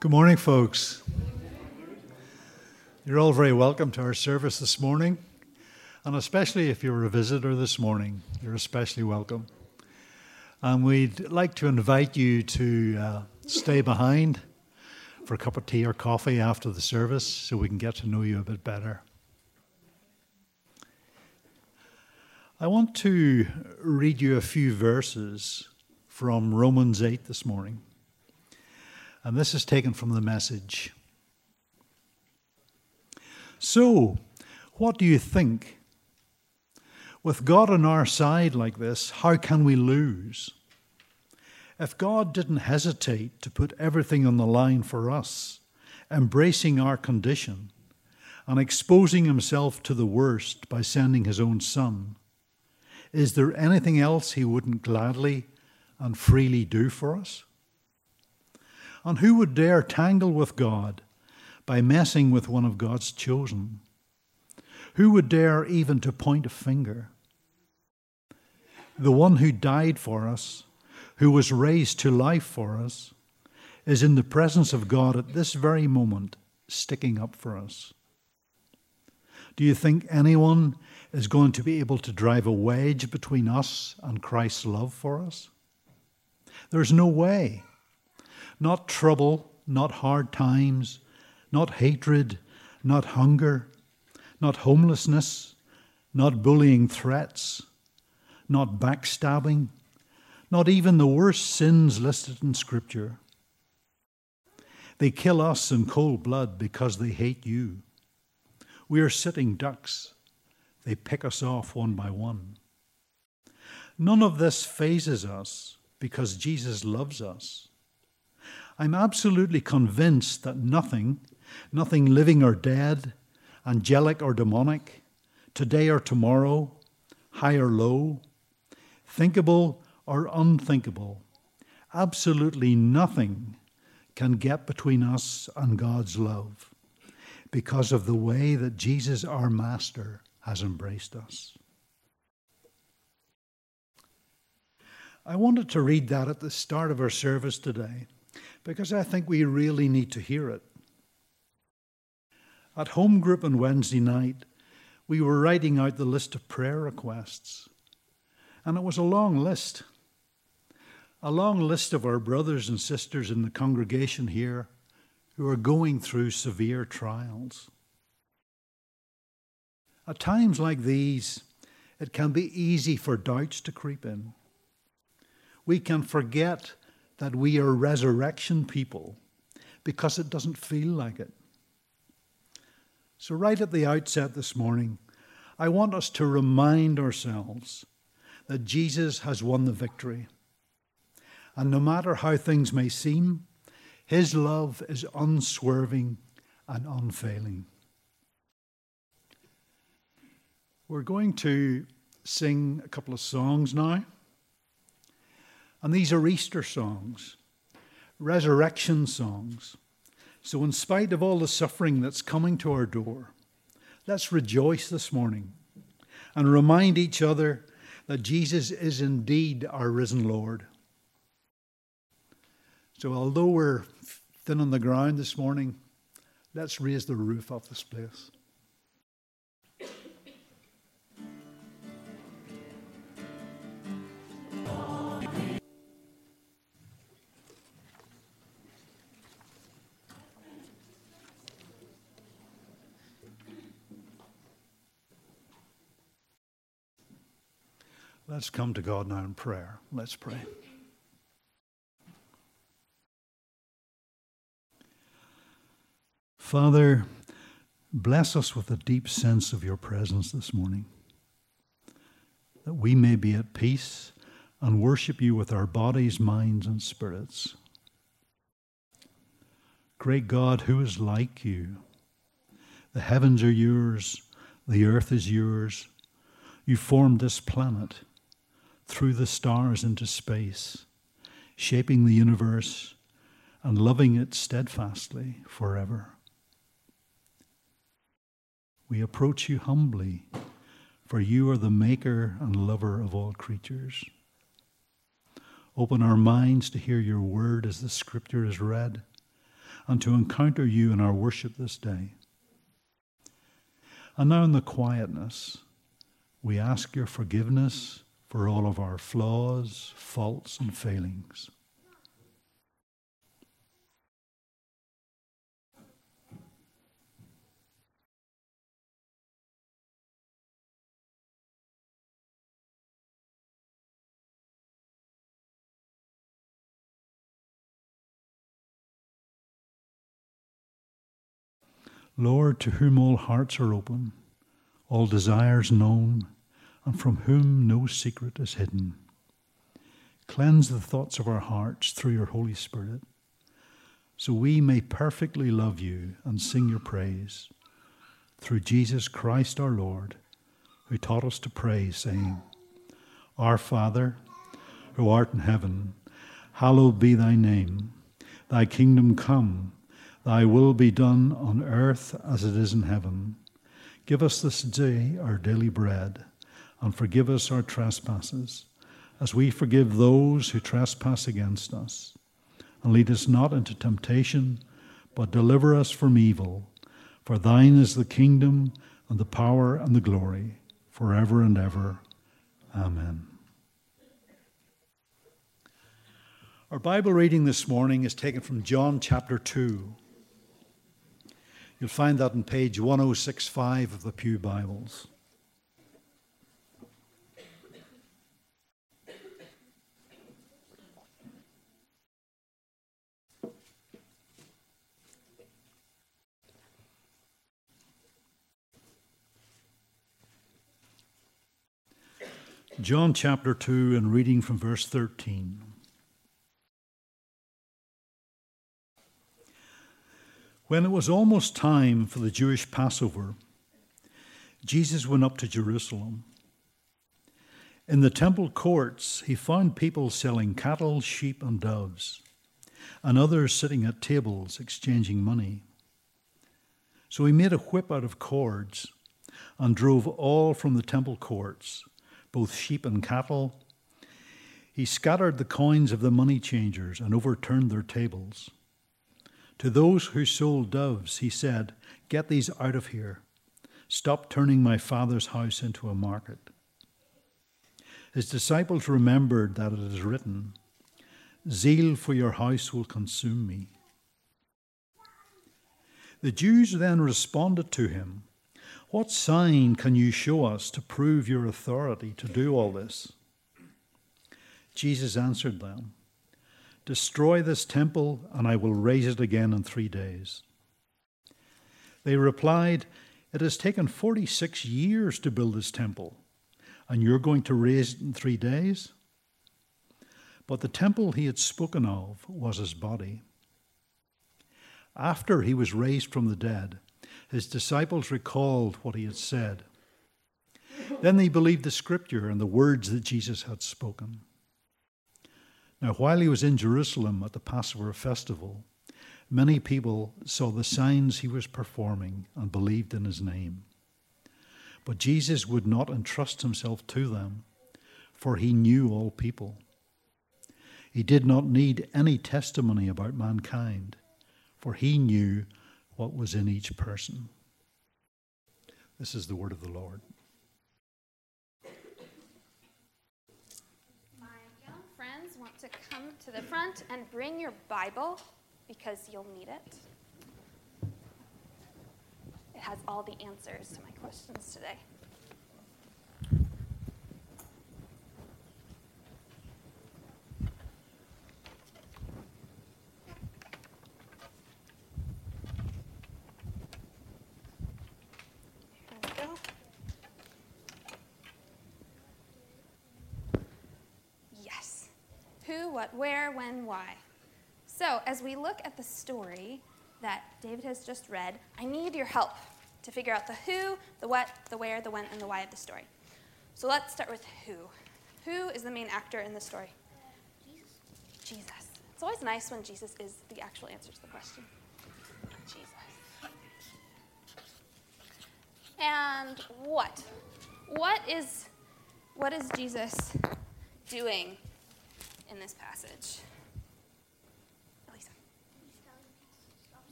Good morning, folks. You're all very welcome to our service this morning, and especially if you're a visitor this morning, you're especially welcome. And we'd like to invite you to uh, stay behind for a cup of tea or coffee after the service so we can get to know you a bit better. I want to read you a few verses from Romans 8 this morning. And this is taken from the message. So, what do you think? With God on our side like this, how can we lose? If God didn't hesitate to put everything on the line for us, embracing our condition, and exposing himself to the worst by sending his own Son, is there anything else he wouldn't gladly and freely do for us? And who would dare tangle with God by messing with one of God's chosen? Who would dare even to point a finger? The one who died for us, who was raised to life for us, is in the presence of God at this very moment, sticking up for us. Do you think anyone is going to be able to drive a wedge between us and Christ's love for us? There's no way not trouble, not hard times, not hatred, not hunger, not homelessness, not bullying threats, not backstabbing, not even the worst sins listed in Scripture. They kill us in cold blood because they hate you. We are sitting ducks. They pick us off one by one. None of this fazes us because Jesus loves us. I'm absolutely convinced that nothing, nothing living or dead, angelic or demonic, today or tomorrow, high or low, thinkable or unthinkable, absolutely nothing can get between us and God's love because of the way that Jesus, our Master, has embraced us. I wanted to read that at the start of our service today because I think we really need to hear it. At home group on Wednesday night, we were writing out the list of prayer requests, and it was a long list. A long list of our brothers and sisters in the congregation here who are going through severe trials. At times like these, it can be easy for doubts to creep in. We can forget that we are resurrection people because it doesn't feel like it. So, right at the outset this morning, I want us to remind ourselves that Jesus has won the victory. And no matter how things may seem, his love is unswerving and unfailing. We're going to sing a couple of songs now. And these are Easter songs, resurrection songs. So, in spite of all the suffering that's coming to our door, let's rejoice this morning and remind each other that Jesus is indeed our risen Lord. So, although we're thin on the ground this morning, let's raise the roof of this place. Let's come to God now in prayer. Let's pray. Father, bless us with a deep sense of your presence this morning, that we may be at peace and worship you with our bodies, minds, and spirits. Great God, who is like you? The heavens are yours, the earth is yours. You formed this planet through the stars into space, shaping the universe and loving it steadfastly forever. We approach you humbly, for you are the maker and lover of all creatures. Open our minds to hear your word as the scripture is read, and to encounter you in our worship this day. And now, in the quietness, we ask your forgiveness for all of our flaws, faults, and failings. Lord, to whom all hearts are open, all desires known, and from whom no secret is hidden. Cleanse the thoughts of our hearts through your Holy Spirit, so we may perfectly love you and sing your praise. Through Jesus Christ our Lord, who taught us to pray, saying, Our Father, who art in heaven, hallowed be thy name. Thy kingdom come Thy will be done on earth as it is in heaven. Give us this day our daily bread, and forgive us our trespasses, as we forgive those who trespass against us. And lead us not into temptation, but deliver us from evil. For thine is the kingdom, and the power, and the glory, forever and ever. Amen. Our Bible reading this morning is taken from John chapter 2. You'll find that on page 1065 of the Pew Bibles. John chapter 2 and reading from verse 13. When it was almost time for the Jewish Passover, Jesus went up to Jerusalem. In the temple courts, he found people selling cattle, sheep, and doves, and others sitting at tables exchanging money. So he made a whip out of cords and drove all from the temple courts, both sheep and cattle. He scattered the coins of the money changers and overturned their tables. To those who sold doves, he said, Get these out of here. Stop turning my father's house into a market. His disciples remembered that it is written, Zeal for your house will consume me. The Jews then responded to him, What sign can you show us to prove your authority to do all this? Jesus answered them, Destroy this temple, and I will raise it again in three days. They replied, It has taken 46 years to build this temple, and you're going to raise it in three days? But the temple he had spoken of was his body. After he was raised from the dead, his disciples recalled what he had said. Then they believed the scripture and the words that Jesus had spoken. Now, while he was in Jerusalem at the Passover festival, many people saw the signs he was performing and believed in his name. But Jesus would not entrust himself to them, for he knew all people. He did not need any testimony about mankind, for he knew what was in each person. This is the word of the Lord. My young friends want to come to the front and bring your Bible because you'll need it. It has all the answers to my questions today. who, what, where, when, why. So, as we look at the story that David has just read, I need your help to figure out the who, the what, the where, the when, and the why of the story. So, let's start with who. Who is the main actor in the story? Jesus. Jesus. It's always nice when Jesus is the actual answer to the question. Jesus. And what? What is what is Jesus doing in this passage? Elisa.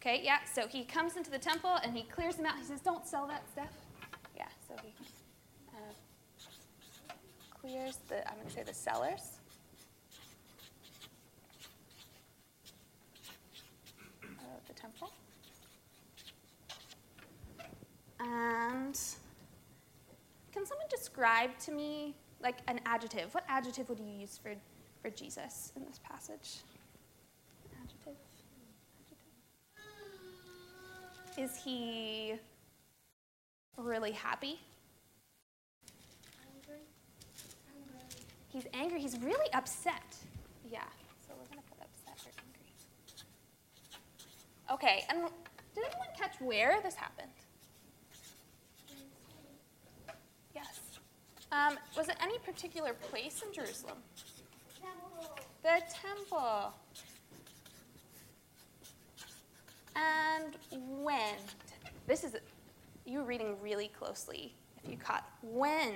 Okay, yeah, so he comes into the temple and he clears them out. He says, Don't sell that stuff. Yeah, so he uh, clears the, I'm going to say the sellers. Of the temple. And can someone describe to me, like, an adjective? What adjective would you use for, for Jesus in this passage? Adjective? Is he really happy? Angry. Angry. He's angry. He's really upset. Yeah. So we're going to put upset or angry. Okay. And did anyone catch where this happened? Yes. Um, was it any particular place in Jerusalem? Temple. The temple. And when? This is you were reading really closely. If you caught when,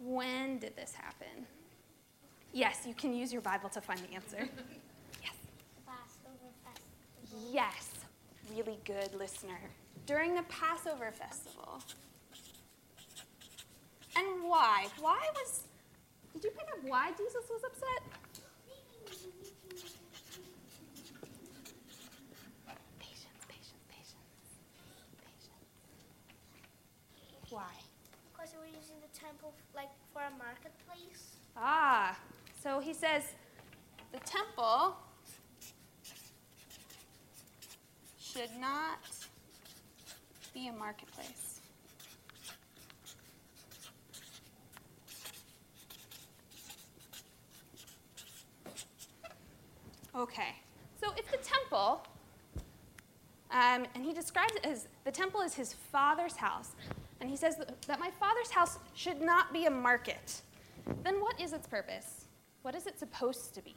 when did this happen? Yes, you can use your Bible to find the answer. Yes. Passover festival. Yes. Really good listener. During the Passover festival. And why? Why was did you pick up why Jesus was upset? Patience, patience, patience. Patience. Why? Because we're using the temple like for a marketplace. Ah, so he says the temple should not be a marketplace. Okay, so if the temple, um, and he describes it as the temple is his father's house, and he says that my father's house should not be a market, then what is its purpose? What is it supposed to be?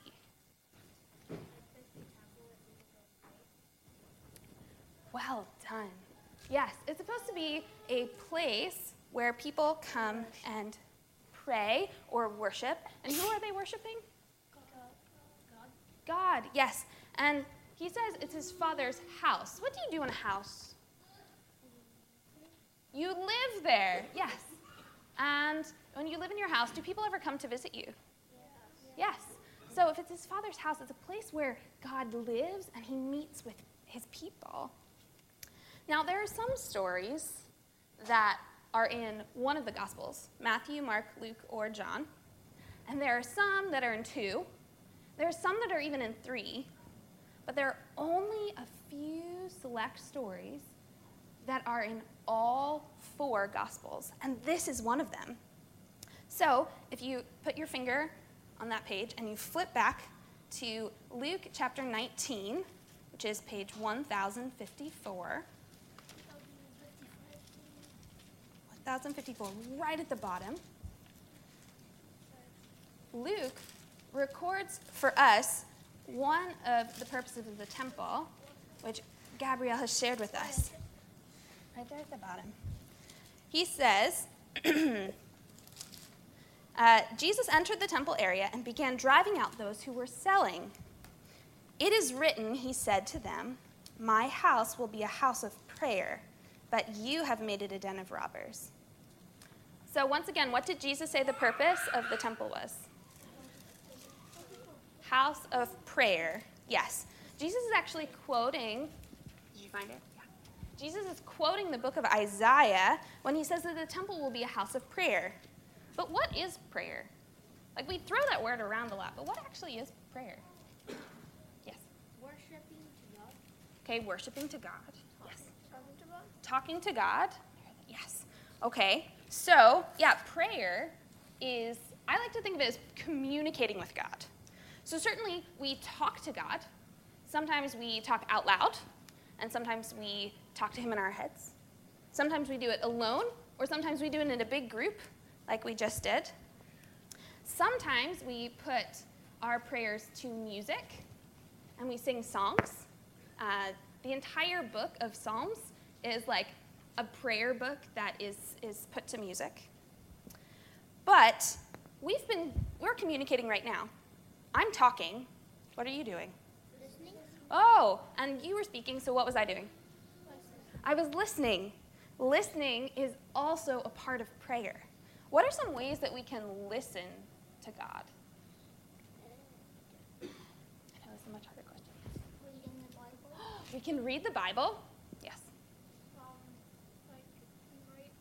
Well done. Yes, it's supposed to be a place where people come and pray or worship. And who are they worshiping? God, yes. And he says it's his father's house. What do you do in a house? You live there, yes. And when you live in your house, do people ever come to visit you? Yes. So if it's his father's house, it's a place where God lives and he meets with his people. Now, there are some stories that are in one of the Gospels Matthew, Mark, Luke, or John. And there are some that are in two. There are some that are even in three. But there are only a few select stories that are in all four Gospels. And this is one of them. So if you put your finger on that page and you flip back to Luke chapter 19, which is page 1054. 1054, right at the bottom. Luke records for us one of the purposes of the temple, which Gabrielle has shared with us. Right there at the bottom. He says, uh, Jesus entered the temple area and began driving out those who were selling. It is written, he said to them, My house will be a house of prayer, but you have made it a den of robbers. So, once again, what did Jesus say the purpose of the temple was? House of prayer. Yes. Jesus is actually quoting. Did you find it? Yeah. Jesus is quoting the book of Isaiah when he says that the temple will be a house of prayer. But what is prayer? Like, we throw that word around a lot, but what actually is prayer? Yes. Worshipping to God. Okay, worshiping to God. Yes. Talking to God. Talking to God. Yes. Okay. So, yeah, prayer is, I like to think of it as communicating with God. So, certainly we talk to God. Sometimes we talk out loud, and sometimes we talk to Him in our heads. Sometimes we do it alone, or sometimes we do it in a big group, like we just did. Sometimes we put our prayers to music and we sing songs. Uh, the entire book of Psalms is like a prayer book that is, is put to music. But we've been, we're communicating right now. I'm talking. What are you doing? Listening. Oh, and you were speaking, so what was I doing? I was listening. Listening is also a part of prayer. What are some ways that we can listen to God? I know this is a much harder question. Reading the Bible. We can read the Bible. Yes. um, like you might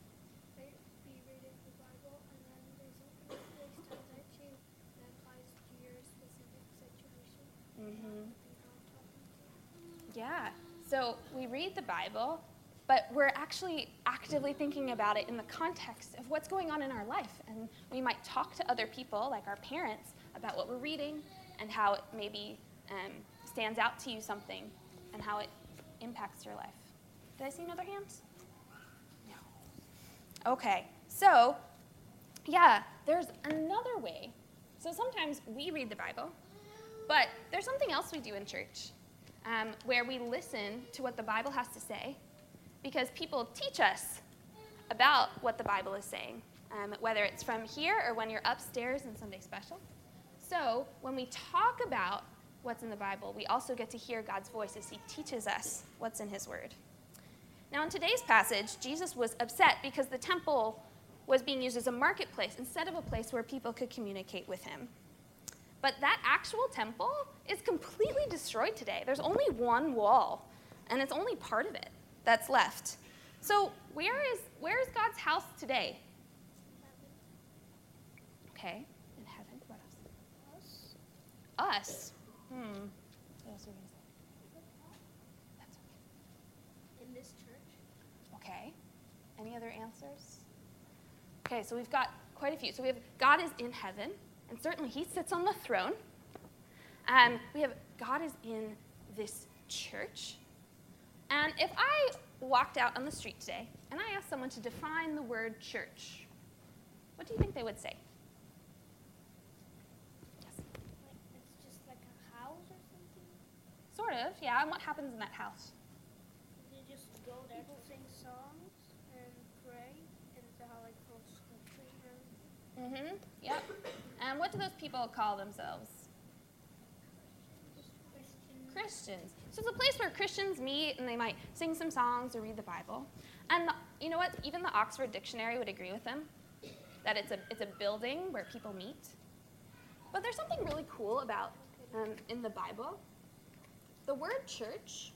like, be reading the Bible and then there's something that really stands out to you that applies to your specific situation. Mm-hmm. Yeah. So we read the Bible, but we're actually actively thinking about it in the context of what's going on in our life. And we might talk to other people, like our parents, about what we're reading and how it maybe um, stands out to you something and how it impacts your life. Did I see another hand? No. Okay. So, yeah, there's another way. So sometimes we read the Bible, but there's something else we do in church um, where we listen to what the Bible has to say because people teach us about what the Bible is saying, um, whether it's from here or when you're upstairs in Sunday Special. So when we talk about what's in the Bible, we also get to hear God's voice as He teaches us what's in His Word. Now, in today's passage, Jesus was upset because the temple was being used as a marketplace instead of a place where people could communicate with Him. But that actual temple is completely destroyed today. There's only one wall, and it's only part of it that's left. So, where is, where is God's house today? Okay, in heaven. What else? Us. Us. Hmm. What else are we going to say? That's okay. In this church. Okay. Any other answers? Okay, so we've got quite a few. So we have God is in heaven, and certainly He sits on the throne. Um, we have God is in this church. And if I walked out on the street today and I asked someone to define the word church, what do you think they would say? Yes. Like it's just like a house or something. Sort of, yeah. And what happens in that house? You just go there to sing songs and pray and to have like full scriptures. Mm-hmm. Yep. And what do those people call themselves? Christian. Christians. So it's a place where Christians meet and they might sing some songs or read the Bible. And the, you know what? Even the Oxford Dictionary would agree with them that it's a, it's a building where people meet. But there's something really cool about um, in the Bible. The word church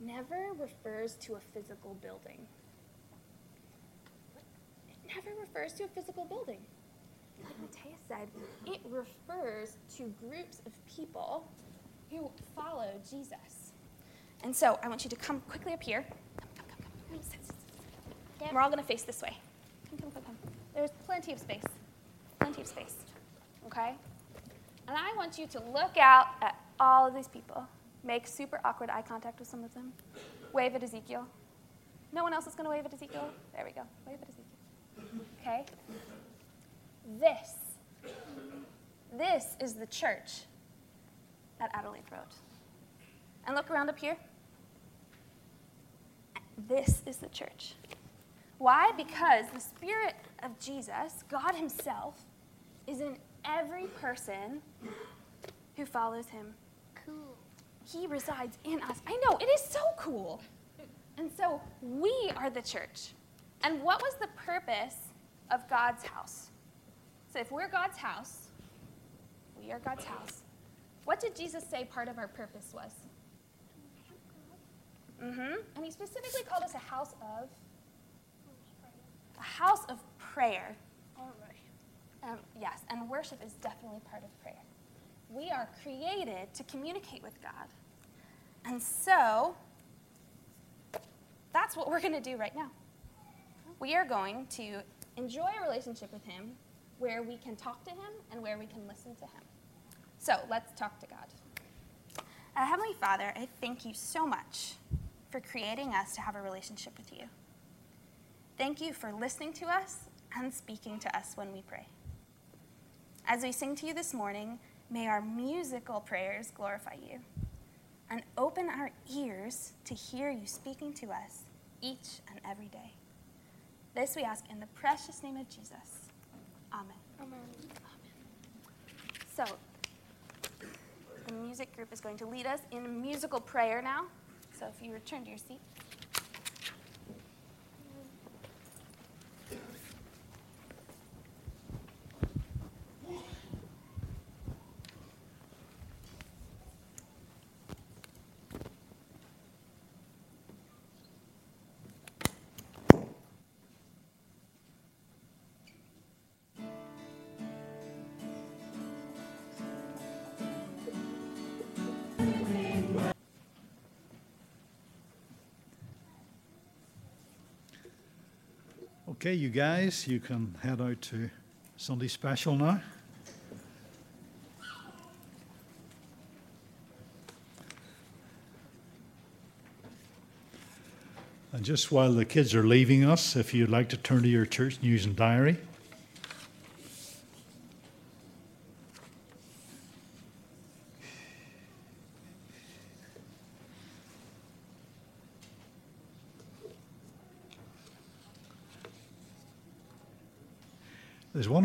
never refers to a physical building. It never refers to a physical building. Like Matthias said, it refers to groups of people who follow Jesus. And so I want you to come quickly up here. Come, come, come, come. Sit, sit, sit, sit. And We're all going to face this way. Come, come, come, come. There's plenty of space. Plenty of space. Okay? And I want you to look out at all of these people. Make super awkward eye contact with some of them. Wave at Ezekiel. No one else is going to wave at Ezekiel? There we go. Wave at Ezekiel. Okay? This. This is the church that Adelaide wrote. And look around up here. This is the church. Why? Because the Spirit of Jesus, God Himself, is in every person who follows Him. Cool. He resides in us. I know, it is so cool. And so we are the church. And what was the purpose of God's house? So if we're God's house, we are God's house. What did Jesus say part of our purpose was? Mm-hmm. And he specifically called us a house of a house of prayer. All right. Um, yes, and worship is definitely part of prayer. We are created to communicate with God. And so, that's what we're going to do right now. We are going to enjoy a relationship with Him where we can talk to Him and where we can listen to Him. So, let's talk to God. Uh, Heavenly Father, I thank you so much for creating us to have a relationship with you. Thank you for listening to us and speaking to us when we pray. As we sing to you this morning, may our musical prayers glorify you and open our ears to hear you speaking to us each and every day. This we ask in the precious name of Jesus. Amen. Amen. So, the music group is going to lead us in musical prayer now. So if you return to your seat. Okay, you guys, you can head out to Sunday Special now. And just while the kids are leaving us, if you'd like to turn to your church news and diary.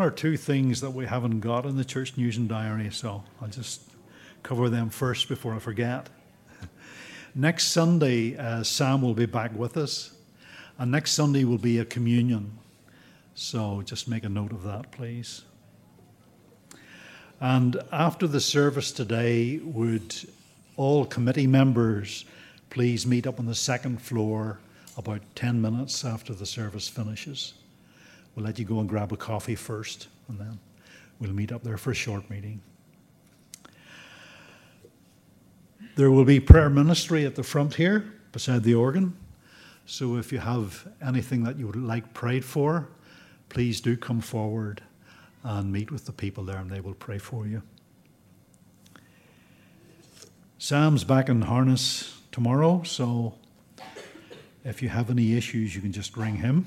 Or two things that we haven't got in the church news and diary, so I'll just cover them first before I forget. next Sunday, uh, Sam will be back with us, and next Sunday will be a communion. So just make a note of that, please. And after the service today, would all committee members please meet up on the second floor about 10 minutes after the service finishes? We'll let you go and grab a coffee first, and then we'll meet up there for a short meeting. There will be prayer ministry at the front here beside the organ. So if you have anything that you would like prayed for, please do come forward and meet with the people there, and they will pray for you. Sam's back in harness tomorrow, so if you have any issues, you can just ring him.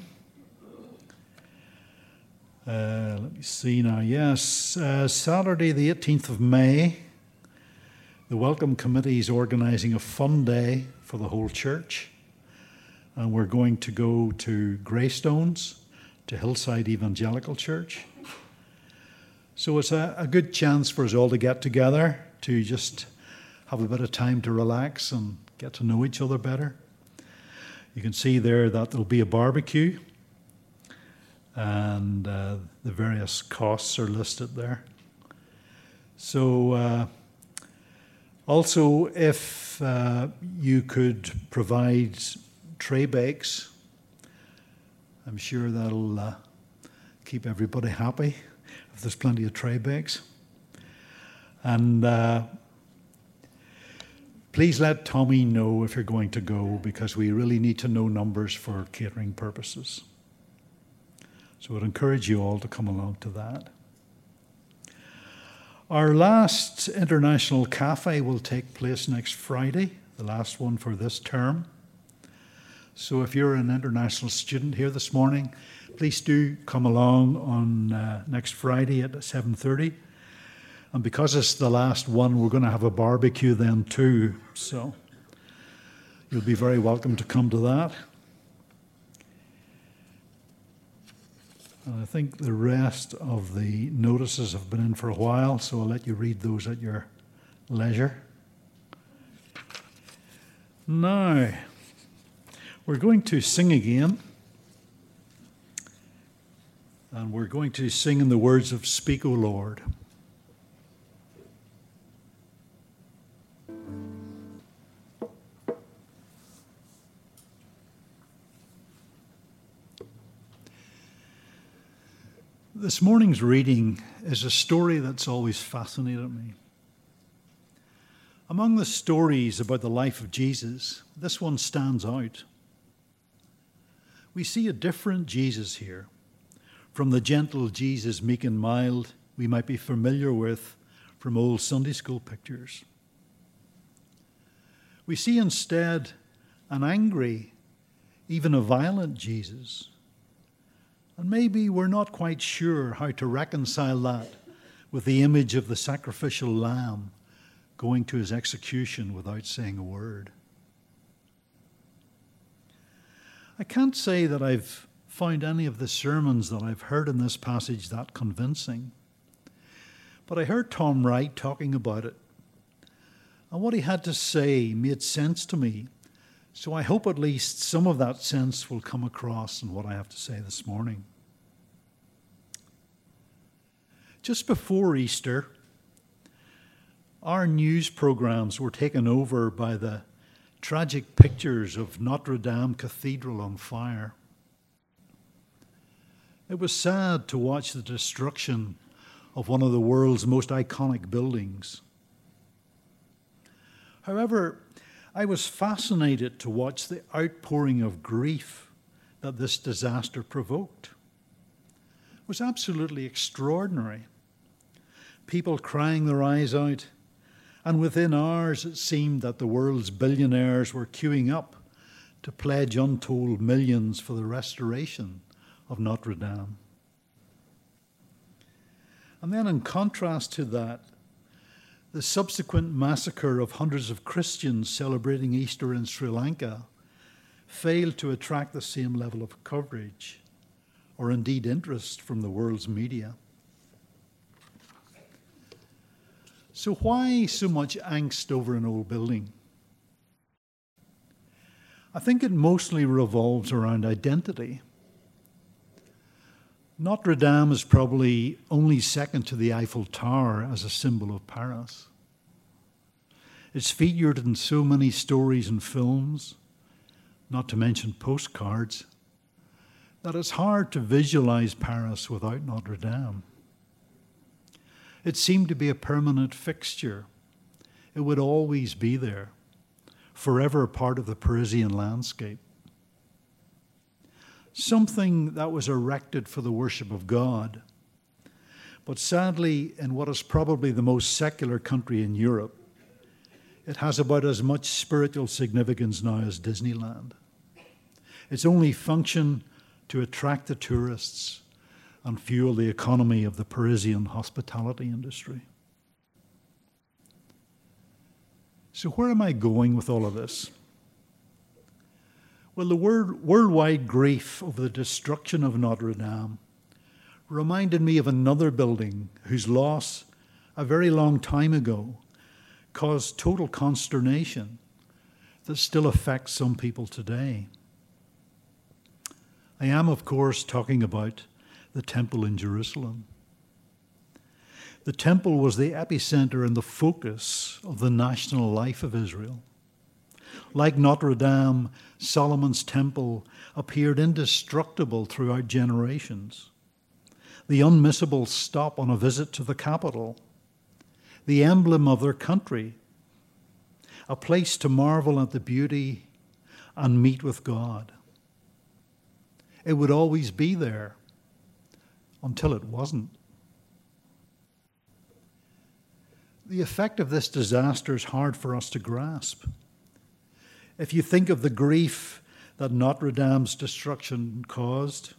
Uh, let me see now. Yes, uh, Saturday, the 18th of May, the Welcome Committee is organizing a fun day for the whole church. And we're going to go to Greystones, to Hillside Evangelical Church. So it's a, a good chance for us all to get together, to just have a bit of time to relax and get to know each other better. You can see there that there'll be a barbecue and uh, the various costs are listed there. So, uh, also, if uh, you could provide tray bakes, I'm sure that'll uh, keep everybody happy if there's plenty of tray bakes. And uh, please let Tommy know if you're going to go because we really need to know numbers for catering purposes. So I'd encourage you all to come along to that. Our last international cafe will take place next Friday, the last one for this term. So if you're an international student here this morning, please do come along on uh, next Friday at 7:30. And because it's the last one, we're going to have a barbecue then too. So you'll be very welcome to come to that. And I think the rest of the notices have been in for a while, so I'll let you read those at your leisure. Now, we're going to sing again. And we're going to sing in the words of Speak, O Lord. This morning's reading is a story that's always fascinated me. Among the stories about the life of Jesus, this one stands out. We see a different Jesus here from the gentle Jesus, meek and mild, we might be familiar with from old Sunday school pictures. We see instead an angry, even a violent Jesus and maybe we're not quite sure how to reconcile that with the image of the sacrificial lamb going to his execution without saying a word. I can't say that I've found any of the sermons that I've heard in this passage that convincing, but I heard Tom Wright talking about it, And what he had to say made sense to me. So I hope at least some of that sense will come across in what I have to say this morning. Just before Easter, our news programs were taken over by the tragic pictures of Notre Dame Cathedral on fire. It was sad to watch the destruction of one of the world's most iconic buildings. However, I was fascinated to watch the outpouring of grief that this disaster provoked. It was absolutely extraordinary. People crying their eyes out, and within hours it seemed that the world's billionaires were queuing up to pledge untold millions for the restoration of Notre Dame. And then, in contrast to that, the subsequent massacre of hundreds of Christians celebrating Easter in Sri Lanka failed to attract the same level of coverage or indeed interest from the world's media. So, why so much angst over an old building? I think it mostly revolves around identity. Notre Dame is probably only second to the Eiffel Tower as a symbol of Paris. It's featured in so many stories and films, not to mention postcards, that it's hard to visualize Paris without Notre Dame. It seemed to be a permanent fixture. It would always be there, forever a part of the Parisian landscape something that was erected for the worship of God. But sadly, in what is probably the most secular country in Europe, it has about as much spiritual significance now as Disneyland. Its only function to attract the tourists and fuel the economy of the Parisian hospitality industry. So, where am I going with all of this? Well, the word, worldwide grief over the destruction of Notre Dame reminded me of another building whose loss a very long time ago caused total consternation that still affects some people today. I am, of course, talking about the temple in Jerusalem. The temple was the epicenter and the focus of the national life of Israel. Like Notre Dame, Solomon's temple appeared indestructible throughout generations. The unmissable stop on a visit to the capital, the emblem of their country, a place to marvel at the beauty and meet with God. It would always be there until it wasn't. The effect of this disaster is hard for us to grasp. If you think of the grief that Notre Dame's destruction caused,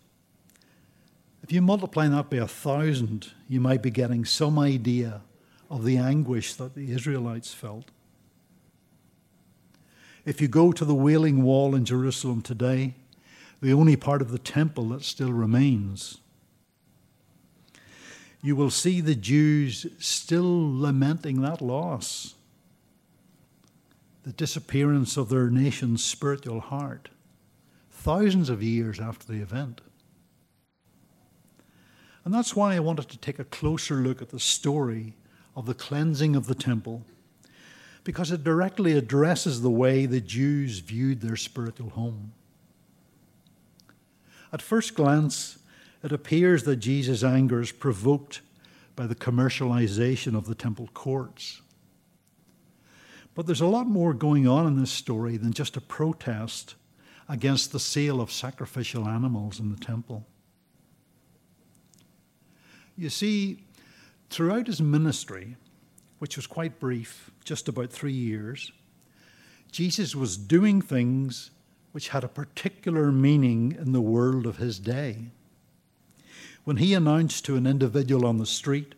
if you multiply that by a thousand, you might be getting some idea of the anguish that the Israelites felt. If you go to the Wailing Wall in Jerusalem today, the only part of the temple that still remains, you will see the Jews still lamenting that loss the disappearance of their nation's spiritual heart, thousands of years after the event. And that's why I wanted to take a closer look at the story of the cleansing of the temple, because it directly addresses the way the Jews viewed their spiritual home. At first glance, it appears that Jesus' anger is provoked by the commercialization of the temple courts. But there's a lot more going on in this story than just a protest against the sale of sacrificial animals in the temple. You see, throughout his ministry, which was quite brief, just about three years, Jesus was doing things which had a particular meaning in the world of his day. When he announced to an individual on the street,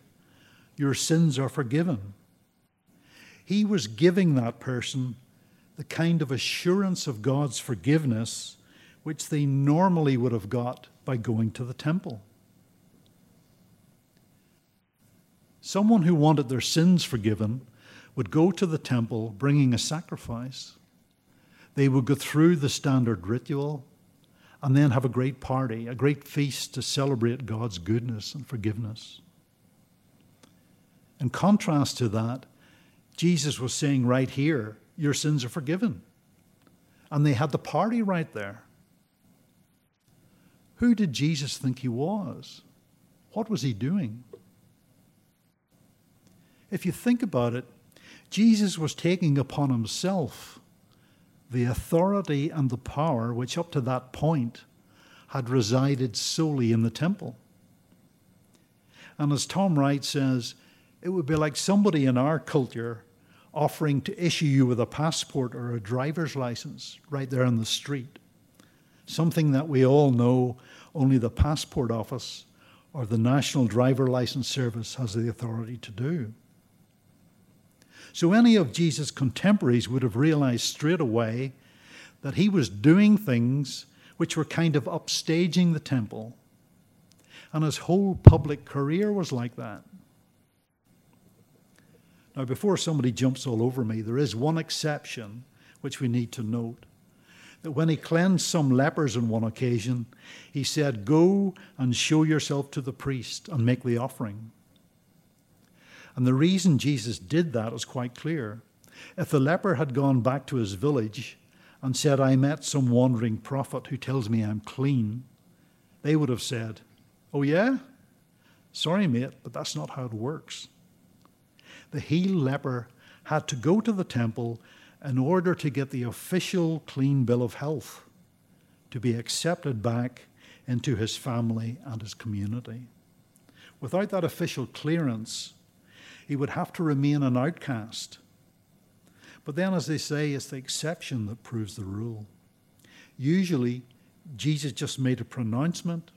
Your sins are forgiven, he was giving that person the kind of assurance of God's forgiveness which they normally would have got by going to the temple. Someone who wanted their sins forgiven would go to the temple bringing a sacrifice. They would go through the standard ritual and then have a great party, a great feast to celebrate God's goodness and forgiveness. In contrast to that, Jesus was saying right here, Your sins are forgiven. And they had the party right there. Who did Jesus think he was? What was he doing? If you think about it, Jesus was taking upon himself the authority and the power which up to that point had resided solely in the temple. And as Tom Wright says, it would be like somebody in our culture offering to issue you with a passport or a driver's license right there on the street. Something that we all know only the passport office or the National Driver License Service has the authority to do. So any of Jesus' contemporaries would have realized straight away that he was doing things which were kind of upstaging the temple. And his whole public career was like that. Now, before somebody jumps all over me, there is one exception which we need to note. That when he cleansed some lepers on one occasion, he said, Go and show yourself to the priest and make the offering. And the reason Jesus did that is quite clear. If the leper had gone back to his village and said, I met some wandering prophet who tells me I'm clean, they would have said, Oh, yeah? Sorry, mate, but that's not how it works. The healed leper had to go to the temple in order to get the official clean bill of health, to be accepted back into his family and his community. Without that official clearance, he would have to remain an outcast. But then, as they say, it's the exception that proves the rule. Usually, Jesus just made a pronouncement,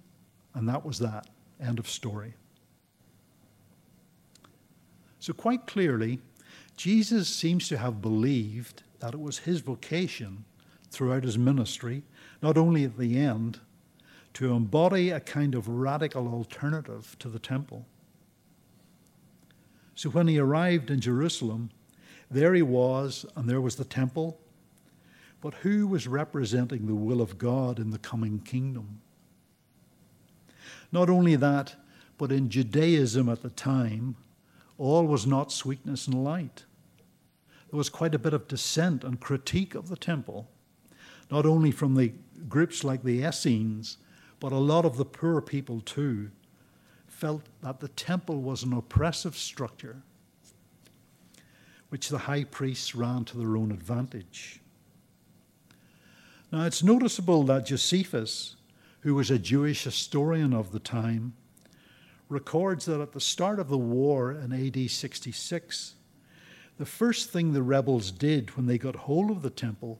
and that was that. End of story. So, quite clearly, Jesus seems to have believed that it was his vocation throughout his ministry, not only at the end, to embody a kind of radical alternative to the temple. So when he arrived in Jerusalem, there he was, and there was the temple. But who was representing the will of God in the coming kingdom? Not only that, but in Judaism at the time, all was not sweetness and light. There was quite a bit of dissent and critique of the temple, not only from the groups like the Essenes, but a lot of the poor people too, felt that the temple was an oppressive structure which the high priests ran to their own advantage. Now, it's noticeable that Josephus, who was a Jewish historian of the time, records that at the start of the war in AD 66, the first thing the rebels did when they got hold of the temple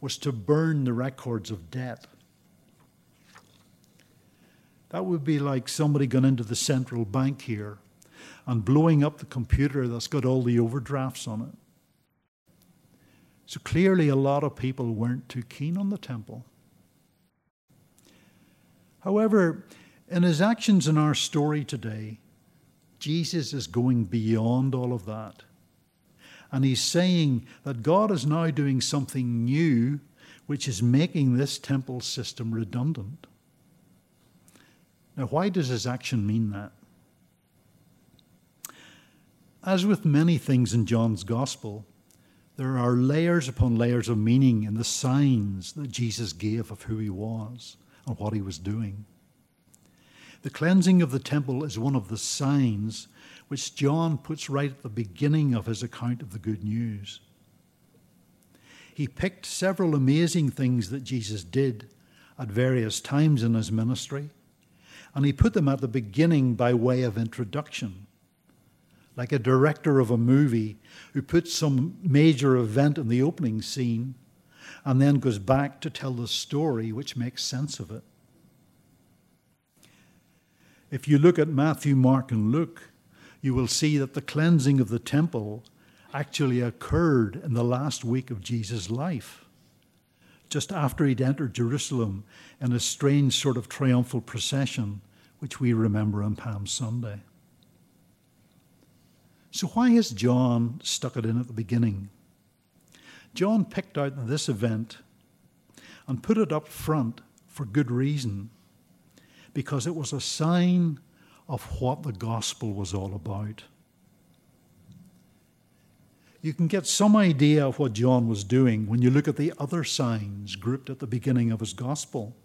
was to burn the records of debt. That would be like somebody going into the central bank here and blowing up the computer that's got all the overdrafts on it. So clearly, a lot of people weren't too keen on the temple. However, in his actions in our story today, Jesus is going beyond all of that. And he's saying that God is now doing something new, which is making this temple system redundant. Now, why does his action mean that? As with many things in John's Gospel, there are layers upon layers of meaning in the signs that Jesus gave of who he was and what he was doing. The cleansing of the temple is one of the signs which John puts right at the beginning of his account of the good news. He picked several amazing things that Jesus did at various times in his ministry and he put them at the beginning by way of introduction. Like a director of a movie who puts some major event in the opening scene and then goes back to tell the story which makes sense of it. If you look at Matthew, Mark, and Luke, you will see that the cleansing of the temple actually occurred in the last week of Jesus' life just after he'd entered Jerusalem in a strange sort of triumphal procession, which we remember on Palm Sunday. So, why has John stuck it in at the beginning? John picked out this event and put it up front for good reason, because it was a sign of what the gospel was all about. You can get some idea of what John was doing when you look at the other signs grouped at the beginning of his gospel.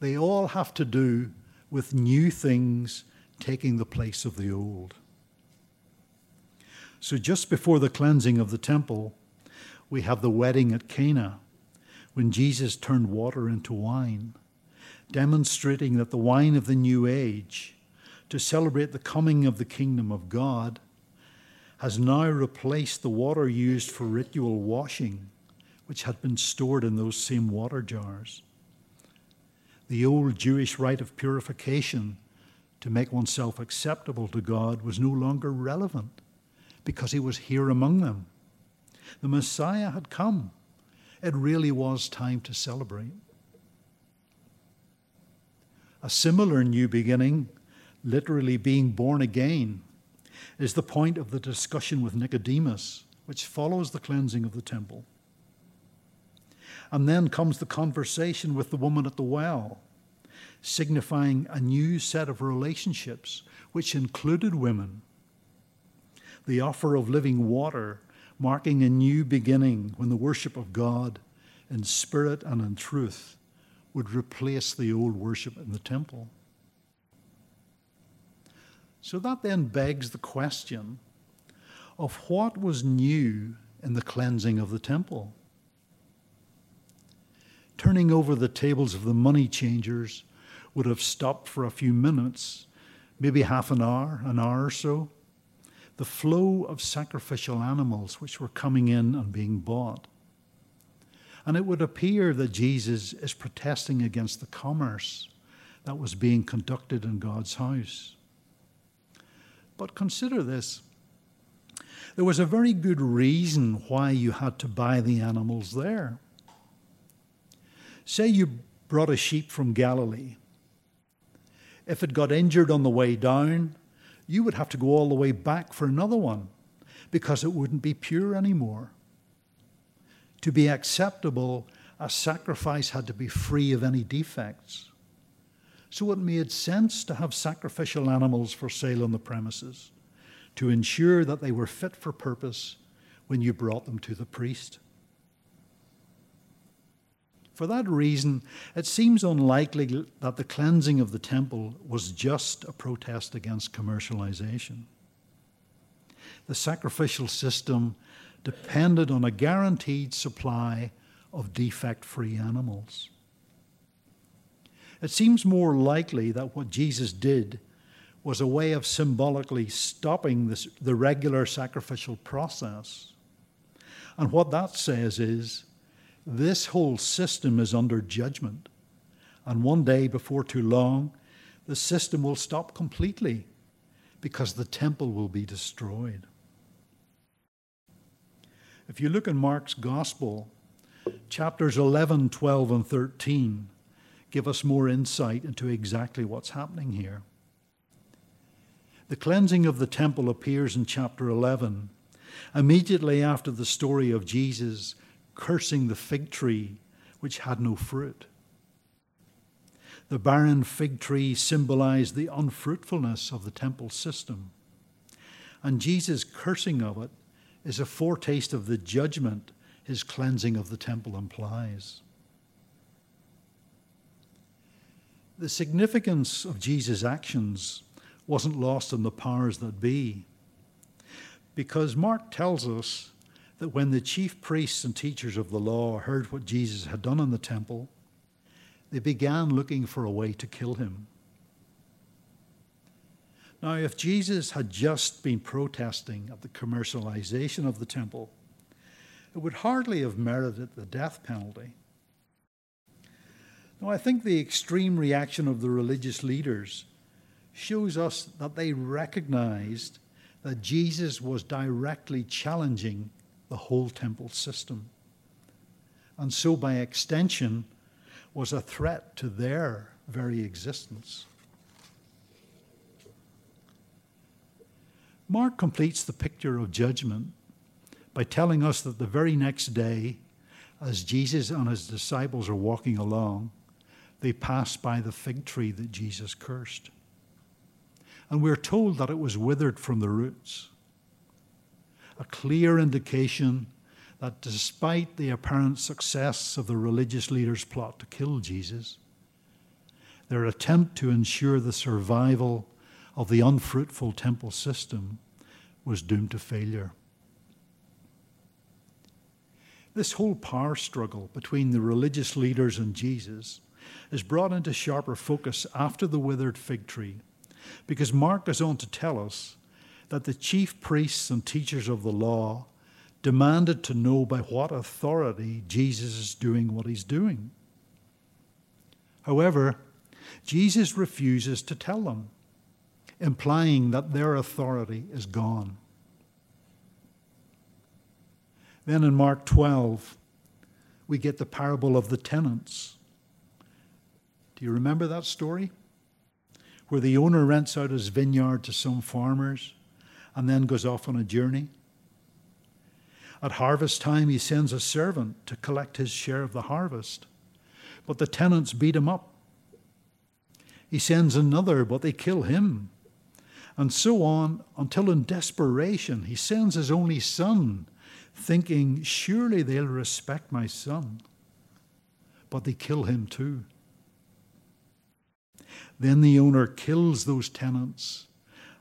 They all have to do with new things taking the place of the old. So, just before the cleansing of the temple, we have the wedding at Cana, when Jesus turned water into wine, demonstrating that the wine of the new age, to celebrate the coming of the kingdom of God, has now replaced the water used for ritual washing, which had been stored in those same water jars. The old Jewish rite of purification to make oneself acceptable to God was no longer relevant because he was here among them. The Messiah had come. It really was time to celebrate. A similar new beginning, literally being born again, is the point of the discussion with Nicodemus, which follows the cleansing of the temple. And then comes the conversation with the woman at the well, signifying a new set of relationships, which included women. The offer of living water, marking a new beginning when the worship of God in spirit and in truth would replace the old worship in the temple. So that then begs the question of what was new in the cleansing of the temple. Turning over the tables of the money changers would have stopped for a few minutes, maybe half an hour, an hour or so. The flow of sacrificial animals which were coming in and being bought. And it would appear that Jesus is protesting against the commerce that was being conducted in God's house. But consider this there was a very good reason why you had to buy the animals there. Say you brought a sheep from Galilee. If it got injured on the way down, you would have to go all the way back for another one because it wouldn't be pure anymore. To be acceptable, a sacrifice had to be free of any defects. So it made sense to have sacrificial animals for sale on the premises to ensure that they were fit for purpose when you brought them to the priest. For that reason, it seems unlikely that the cleansing of the temple was just a protest against commercialization. The sacrificial system depended on a guaranteed supply of defect free animals. It seems more likely that what Jesus did was a way of symbolically stopping this, the regular sacrificial process. And what that says is this whole system is under judgment. And one day, before too long, the system will stop completely because the temple will be destroyed. If you look in Mark's Gospel, chapters 11, 12, and 13, give us more insight into exactly what's happening here. The cleansing of the temple appears in chapter 11, immediately after the story of Jesus cursing the fig tree which had no fruit. The barren fig tree symbolized the unfruitfulness of the temple system, and Jesus' cursing of it is a foretaste of the judgment his cleansing of the temple implies. The significance of Jesus' actions wasn't lost on the powers that be. Because Mark tells us that when the chief priests and teachers of the law heard what Jesus had done in the temple, they began looking for a way to kill him. Now, if Jesus had just been protesting at the commercialization of the temple, it would hardly have merited the death penalty. Now, I think the extreme reaction of the religious leaders shows us that they recognized that Jesus was directly challenging the whole temple system. And so, by extension, was a threat to their very existence. Mark completes the picture of judgment by telling us that the very next day, as Jesus and his disciples are walking along, they pass by the fig tree that Jesus cursed. And we're told that it was withered from the roots. A clear indication that despite the apparent success of the religious leaders' plot to kill Jesus, their attempt to ensure the survival of the unfruitful temple system was doomed to failure. This whole power struggle between the religious leaders and Jesus is brought into sharper focus after the withered fig tree, because Mark goes on to tell us that the chief priests and teachers of the law demanded to know by what authority Jesus is doing what he's doing. However, Jesus refuses to tell them, implying that their authority is gone. Then in Mark 12, we get the parable of the tenants. Do you remember that story? Where the owner rents out his vineyard to some farmers and then goes off on a journey. At harvest time, he sends a servant to collect his share of the harvest, but the tenants beat him up. He sends another, but they kill him. And so on until in desperation, he sends his only son thinking, Surely they'll respect my son. But they kill him too. Then the owner kills those tenants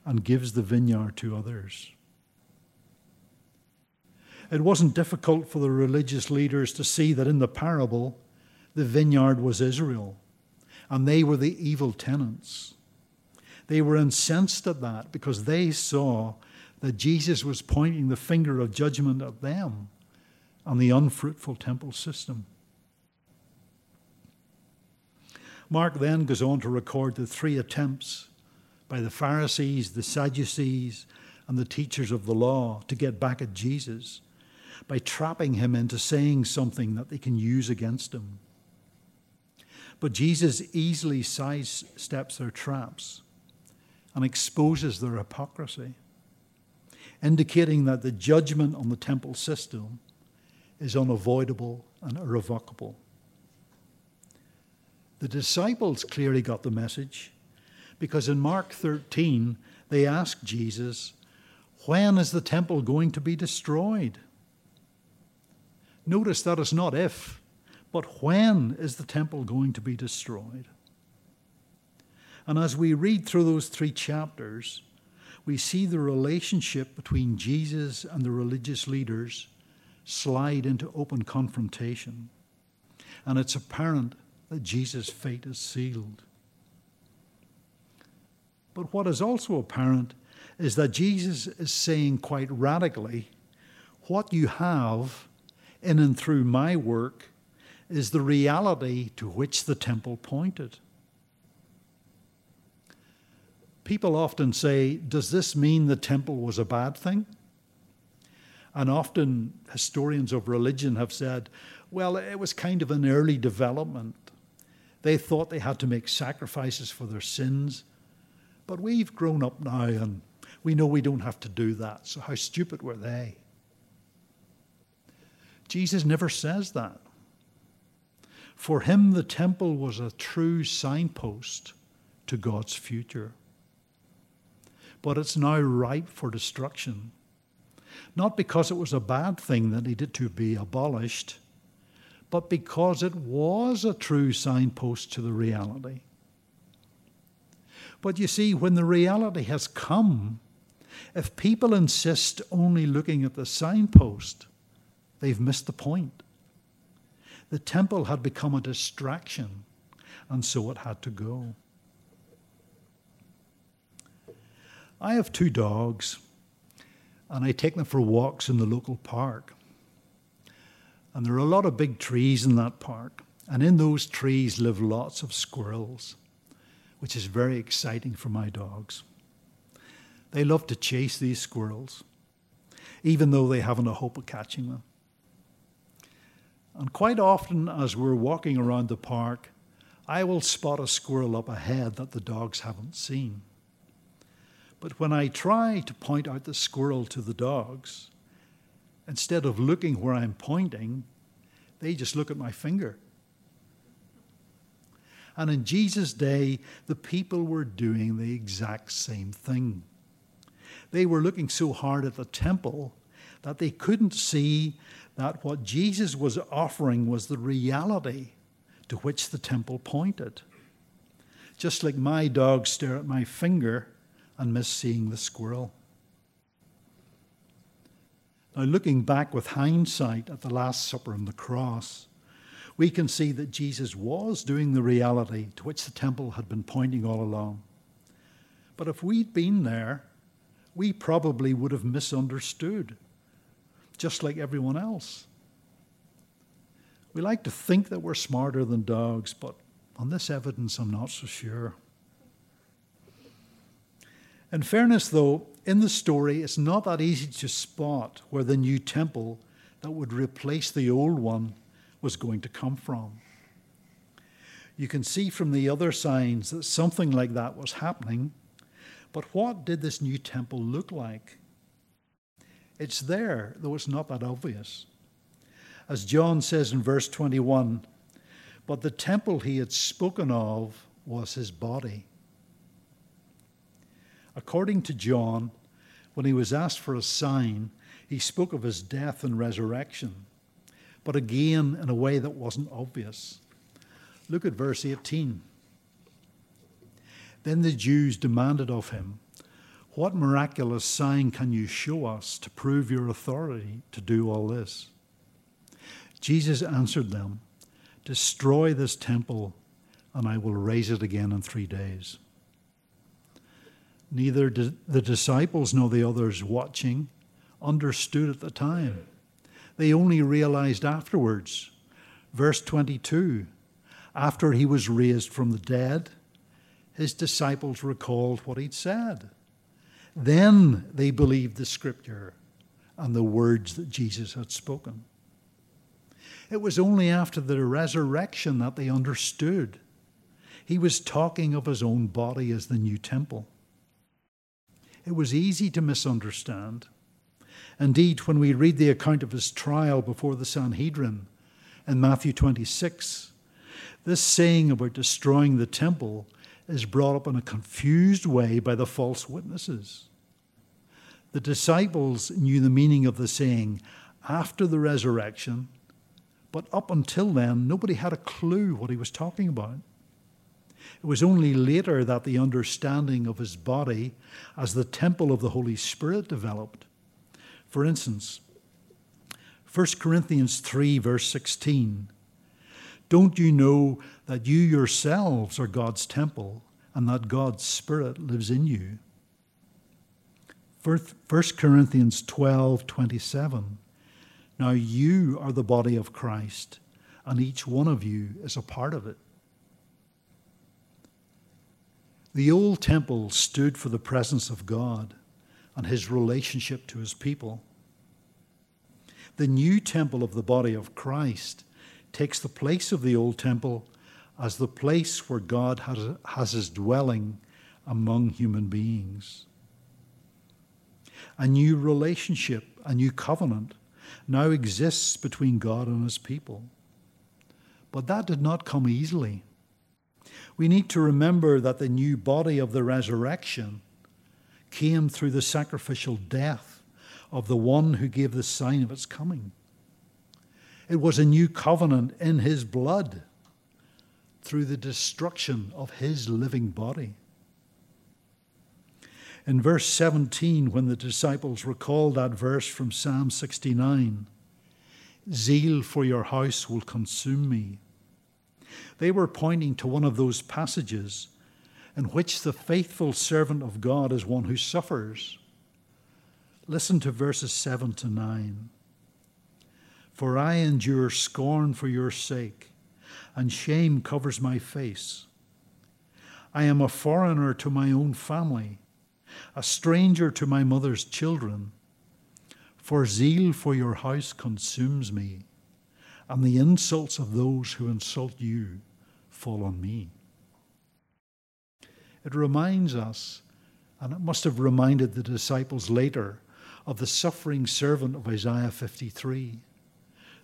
and gives the vineyard to others. It wasn't difficult for the religious leaders to see that in the parable, the vineyard was Israel, and they were the evil tenants. They were incensed at that because they saw that Jesus was pointing the finger of judgment at them on the unfruitful temple system. Mark then goes on to record the three attempts by the Pharisees, the Sadducees, and the teachers of the law to get back at Jesus by trapping him into saying something that they can use against him. But Jesus easily sidesteps their traps and exposes their hypocrisy indicating that the judgment on the temple system is unavoidable and irrevocable. The disciples clearly got the message because in Mark 13 they asked Jesus, When is the temple going to be destroyed? Notice that is not if, but when is the temple going to be destroyed? And as we read through those three chapters, we see the relationship between Jesus and the religious leaders slide into open confrontation. And it's apparent that Jesus' fate is sealed. But what is also apparent is that Jesus is saying quite radically what you have in and through my work is the reality to which the temple pointed. People often say, Does this mean the temple was a bad thing? And often historians of religion have said, Well, it was kind of an early development. They thought they had to make sacrifices for their sins. But we've grown up now and we know we don't have to do that. So how stupid were they? Jesus never says that. For him, the temple was a true signpost to God's future but it's now ripe for destruction. Not because it was a bad thing that needed to be abolished, but because it was a true signpost to the reality. But you see, when the reality has come, if people insist only looking at the signpost, they've missed the point. The temple had become a distraction, and so it had to go. I have two dogs, and I take them for walks in the local park. And there are a lot of big trees in that park, and in those trees live lots of squirrels, which is very exciting for my dogs. They love to chase these squirrels, even though they haven't a hope of catching them. And quite often, as we're walking around the park, I will spot a squirrel up ahead that the dogs haven't seen. But when I try to point out the squirrel to the dogs, instead of looking where I'm pointing, they just look at my finger. And in Jesus' day, the people were doing the exact same thing. They were looking so hard at the temple that they couldn't see that what Jesus was offering was the reality to which the temple pointed. Just like my dogs stare at my finger and miss seeing the squirrel. Now, looking back with hindsight at the Last Supper and the cross, we can see that Jesus was doing the reality to which the temple had been pointing all along. But if we'd been there, we probably would have misunderstood, just like everyone else. We like to think that we're smarter than dogs, but on this evidence, I'm not so sure. In fairness, though, in the story, it's not that easy to spot where the new temple that would replace the old one was going to come from. You can see from the other signs that something like that was happening, but what did this new temple look like? It's there, though it's not that obvious. As John says in verse 21, but the temple he had spoken of was his body. According to John, when he was asked for a sign, he spoke of his death and resurrection, but again in a way that wasn't obvious. Look at verse 18. Then the Jews demanded of him, What miraculous sign can you show us to prove your authority to do all this? Jesus answered them, Destroy this temple, and I will raise it again in three days. Neither the disciples nor the others watching understood at the time. They only realized afterwards. Verse 22 After he was raised from the dead, his disciples recalled what he'd said. Then they believed the scripture and the words that Jesus had spoken. It was only after the resurrection that they understood. He was talking of his own body as the new temple. It was easy to misunderstand. Indeed, when we read the account of his trial before the Sanhedrin in Matthew 26, this saying about destroying the temple is brought up in a confused way by the false witnesses. The disciples knew the meaning of the saying after the resurrection but up until then, nobody had a clue what he was talking about. It was only later that the understanding of his body as the temple of the Holy Spirit developed. For instance, 1 Corinthians 3, verse 16 Don't you know that you yourselves are God's temple and that God's Spirit lives in you? 1 Corinthians 12, 27 now you are the body of Christ, and each one of you is a part of it. The old temple stood for the presence of God and his relationship to his people. The new temple of the body of Christ takes the place of the old temple as the place where God has, his dwelling among human beings. A new relationship, a new covenant now exists between God and his people. But that did not come easily. We need to remember that the new body of the resurrection came through the sacrificial death of the one who gave the sign of its coming. It was a new covenant in his blood through the destruction of his living body. In verse 17, when the disciples recalled that verse from Psalm 69, zeal for your house will consume me. They were pointing to one of those passages in which the faithful servant of God is one who suffers. Listen to verses 7 to 9. For I endure scorn for your sake, and shame covers my face. I am a foreigner to my own family a stranger to my mother's children. For zeal for your house consumes me, and the insults of those who insult you fall on me. It reminds us And it must have reminded the disciples later of the suffering servant of Isaiah 53,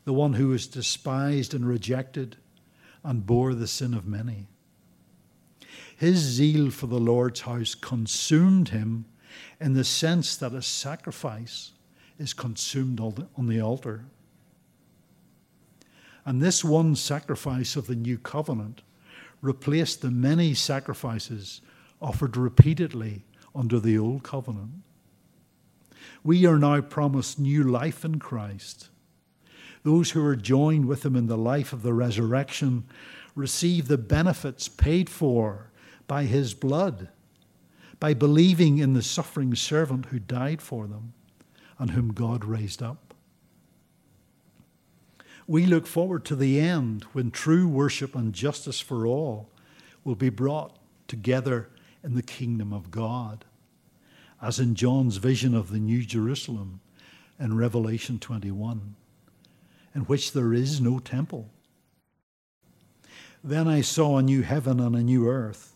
the one who was despised and rejected and bore the sin of many. His zeal for the Lord's house consumed him in the sense that a sacrifice is consumed on the altar. And this one sacrifice of the new covenant replaced the many sacrifices offered repeatedly under the old covenant. We are now promised new life in Christ. Those who are joined with him in the life of the resurrection receive the benefits paid for by his blood, by believing in the suffering servant who died for them and whom God raised up. We look forward to the end when true worship and justice for all will be brought together in the kingdom of God, as in John's vision of the New Jerusalem in Revelation 21, in which there is no temple. Then I saw a new heaven and a new earth,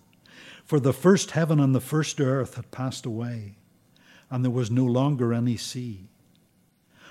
for the first heaven and the first earth had passed away, and there was no longer any sea.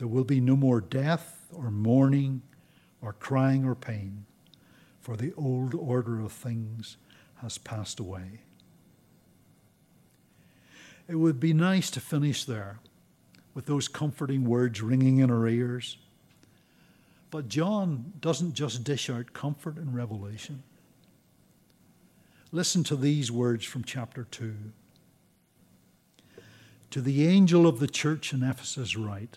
There will be no more death or mourning or crying or pain, for the old order of things has passed away. It would be nice to finish there with those comforting words ringing in our ears. But John doesn't just dish out comfort in Revelation. Listen to these words from chapter 2. To the angel of the church in Ephesus, write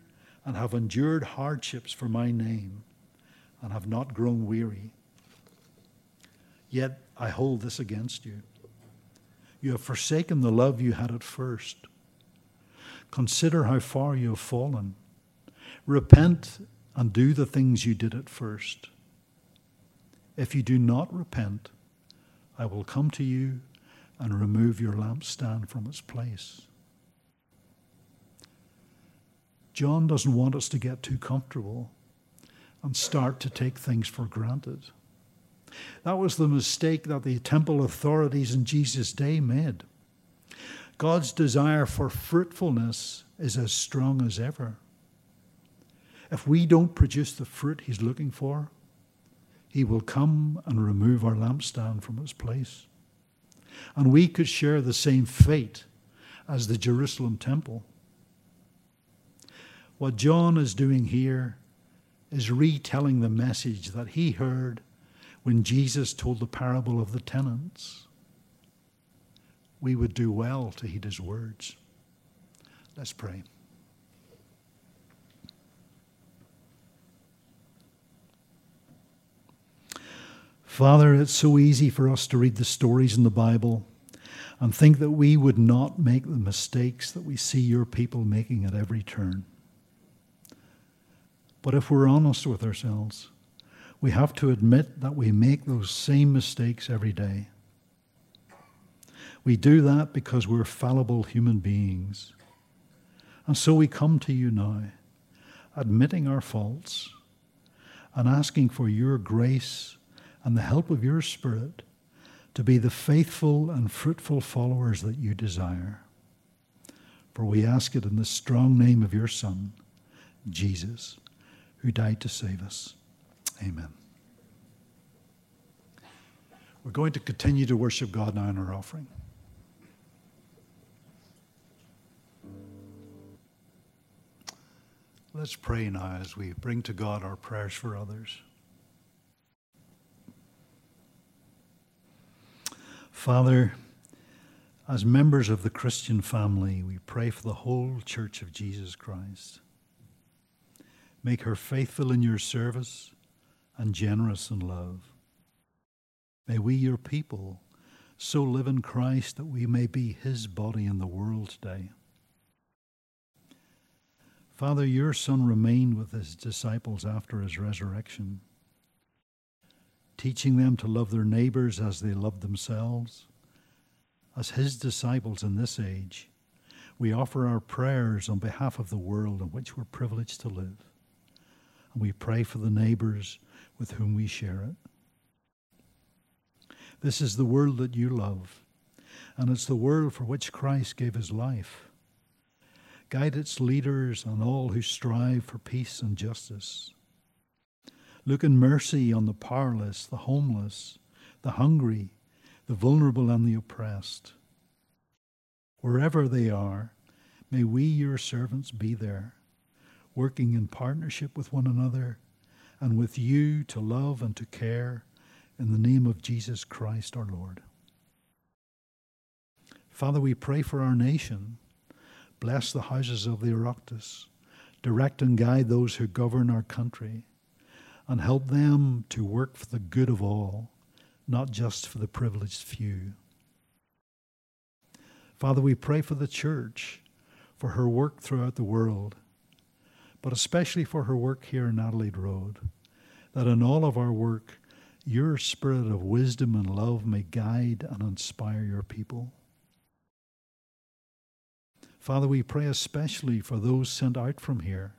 and have endured hardships for my name and have not grown weary. Yet I hold this against you you have forsaken the love you had at first. Consider how far you have fallen. Repent and do the things you did at first. If you do not repent, I will come to you and remove your lampstand from its place. John doesn't want us to get too comfortable and start to take things for granted. That was the mistake that the temple authorities in Jesus' day made. God's desire for fruitfulness is as strong as ever. If we don't produce the fruit He's looking for, He will come and remove our lampstand from its place. And we could share the same fate as the Jerusalem temple. What John is doing here is retelling the message that he heard when Jesus told the parable of the tenants. We would do well to heed his words. Let's pray. Father, it's so easy for us to read the stories in the Bible and think that we would not make the mistakes that we see your people making at every turn. But if we're honest with ourselves, we have to admit that we make those same mistakes every day. We do that because we're fallible human beings. And so we come to you now, admitting our faults and asking for your grace and the help of your Spirit to be the faithful and fruitful followers that you desire. For we ask it in the strong name of your Son, Jesus, who died to save us. Amen. We're going to continue to worship God now in our offering. Let's pray now as we bring to God our prayers for others. Father, as members of the Christian family, we pray for the whole Church of Jesus Christ. Make her faithful in your service and generous in love. May we, your people, so live in Christ that we may be his body in the world today. Father, your Son remained with his disciples after his resurrection, teaching them to love their neighbors as they loved themselves. As his disciples in this age, we offer our prayers on behalf of the world in which we're privileged to live. And we pray for the neighbors with whom we share it. This is the world that you love, and it's the world for which Christ gave his life. Guide its leaders and all who strive for peace and justice. Look in mercy on the powerless, the homeless, the hungry, the vulnerable, and the oppressed. Wherever they are, may we, your servants, be there, working in partnership with one another and with you to love and to care in the name of Jesus Christ our Lord. Father, we pray for our nation. Bless the houses of the Oireachtas. Direct and guide those who govern our country. And help them to work for the good of all, not just for the privileged few. Father, we pray for the church, for her work throughout the world, but especially for her work here in Adelaide Road, that in all of our work your spirit of wisdom and love may guide and inspire your people. Father, we pray especially for those sent out from here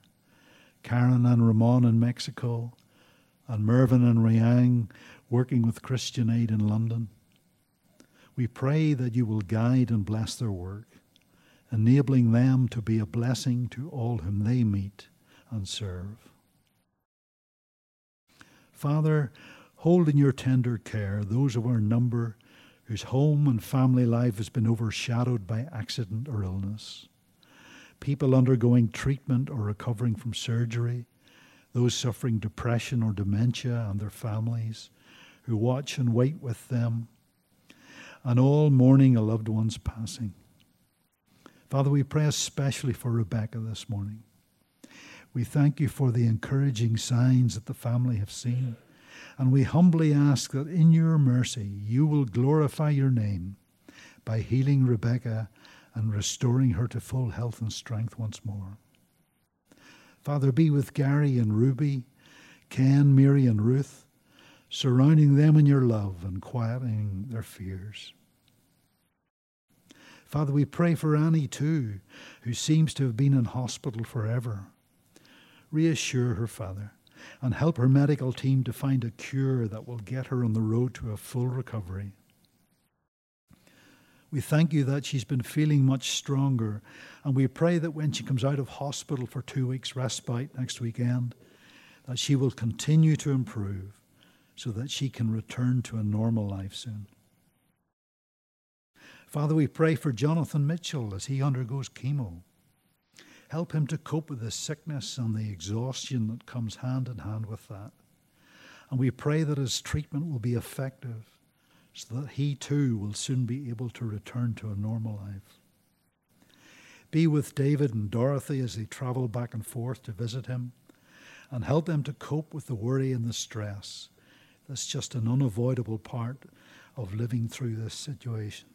Karen and Ramon in Mexico, and Mervyn and Rayang working with Christian Aid in London. We pray that you will guide and bless their work, enabling them to be a blessing to all whom they meet and serve. Father, Hold in your tender care those of our number whose home and family life has been overshadowed by accident or illness. People undergoing treatment or recovering from surgery, those suffering depression or dementia and their families, who watch and wait with them, and all mourning a loved one's passing. Father, we pray especially for Rebecca this morning. We thank you for the encouraging signs that the family have seen. And we humbly ask that in your mercy you will glorify your name by healing Rebecca and restoring her to full health and strength once more. Father, be with Gary and Ruby, Ken, Mary, and Ruth, surrounding them in your love and quieting their fears. Father, we pray for Annie too, who seems to have been in hospital forever. Reassure her, Father and help her medical team to find a cure that will get her on the road to a full recovery. We thank you that she's been feeling much stronger, and we pray that when she comes out of hospital for two weeks' respite next weekend, that she will continue to improve so that she can return to a normal life soon. Father, we pray for Jonathan Mitchell as he undergoes chemo. Help him to cope with the sickness and the exhaustion that comes hand in hand with that. And we pray that his treatment will be effective so that he too will soon be able to return to a normal life. Be with David and Dorothy as they travel back and forth to visit him and help them to cope with the worry and the stress that's just an unavoidable part of living through this situation.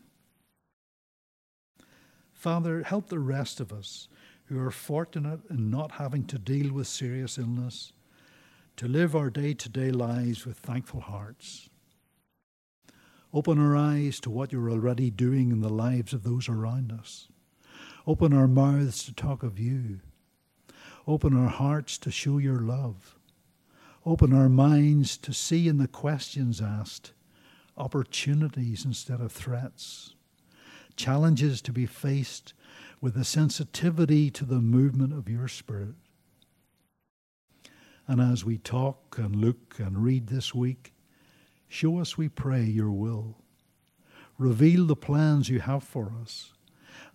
Father, help the rest of us who are fortunate in not having to deal with serious illness, to live our day to day lives with thankful hearts. Open our eyes to what you're already doing in the lives of those around us. Open our mouths to talk of you. Open our hearts to show your love. Open our minds to see in the questions asked opportunities instead of threats, challenges to be faced with a sensitivity to the movement of your Spirit. And as we talk and look and read this week, show us, we pray, your will. Reveal the plans you have for us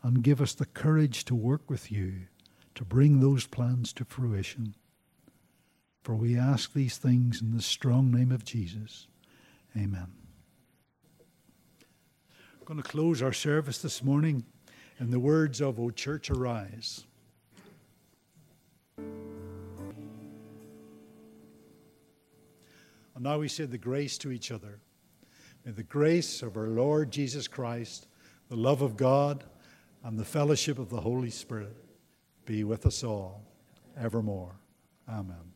and give us the courage to work with you to bring those plans to fruition. For we ask these things in the strong name of Jesus. Amen. We're going to close our service this morning in the words of O Church Arise. And now we say the grace to each other. May the grace of our Lord Jesus Christ, the love of God, and the fellowship of the Holy Spirit be with us all evermore. Amen.